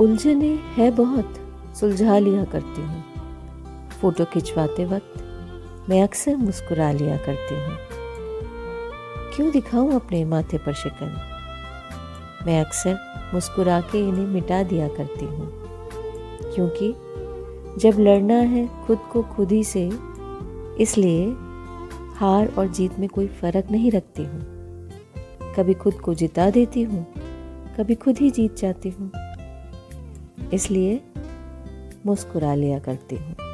उलझने है बहुत, सुलझा लिया करती हूँ। फ़ोटो खिंचवाते वक्त मैं अक्सर मुस्कुरा लिया करती हूँ। क्यों दिखाऊँ अपने माथे पर शिकन? मैं अक्सर मुस्कुरा के इन्हें मिटा दिया करती हूँ। क्योंकि जब लड़ना है खुद को खुद ही से, इसलिए हार और जीत में कोई फ़र्क नहीं रखती हूँ। कभी खुद को जिता देती हूँ, कभी खुद ही जीत जाती हूँ। इसलिए मुस्कुरा लिया करती हूँ।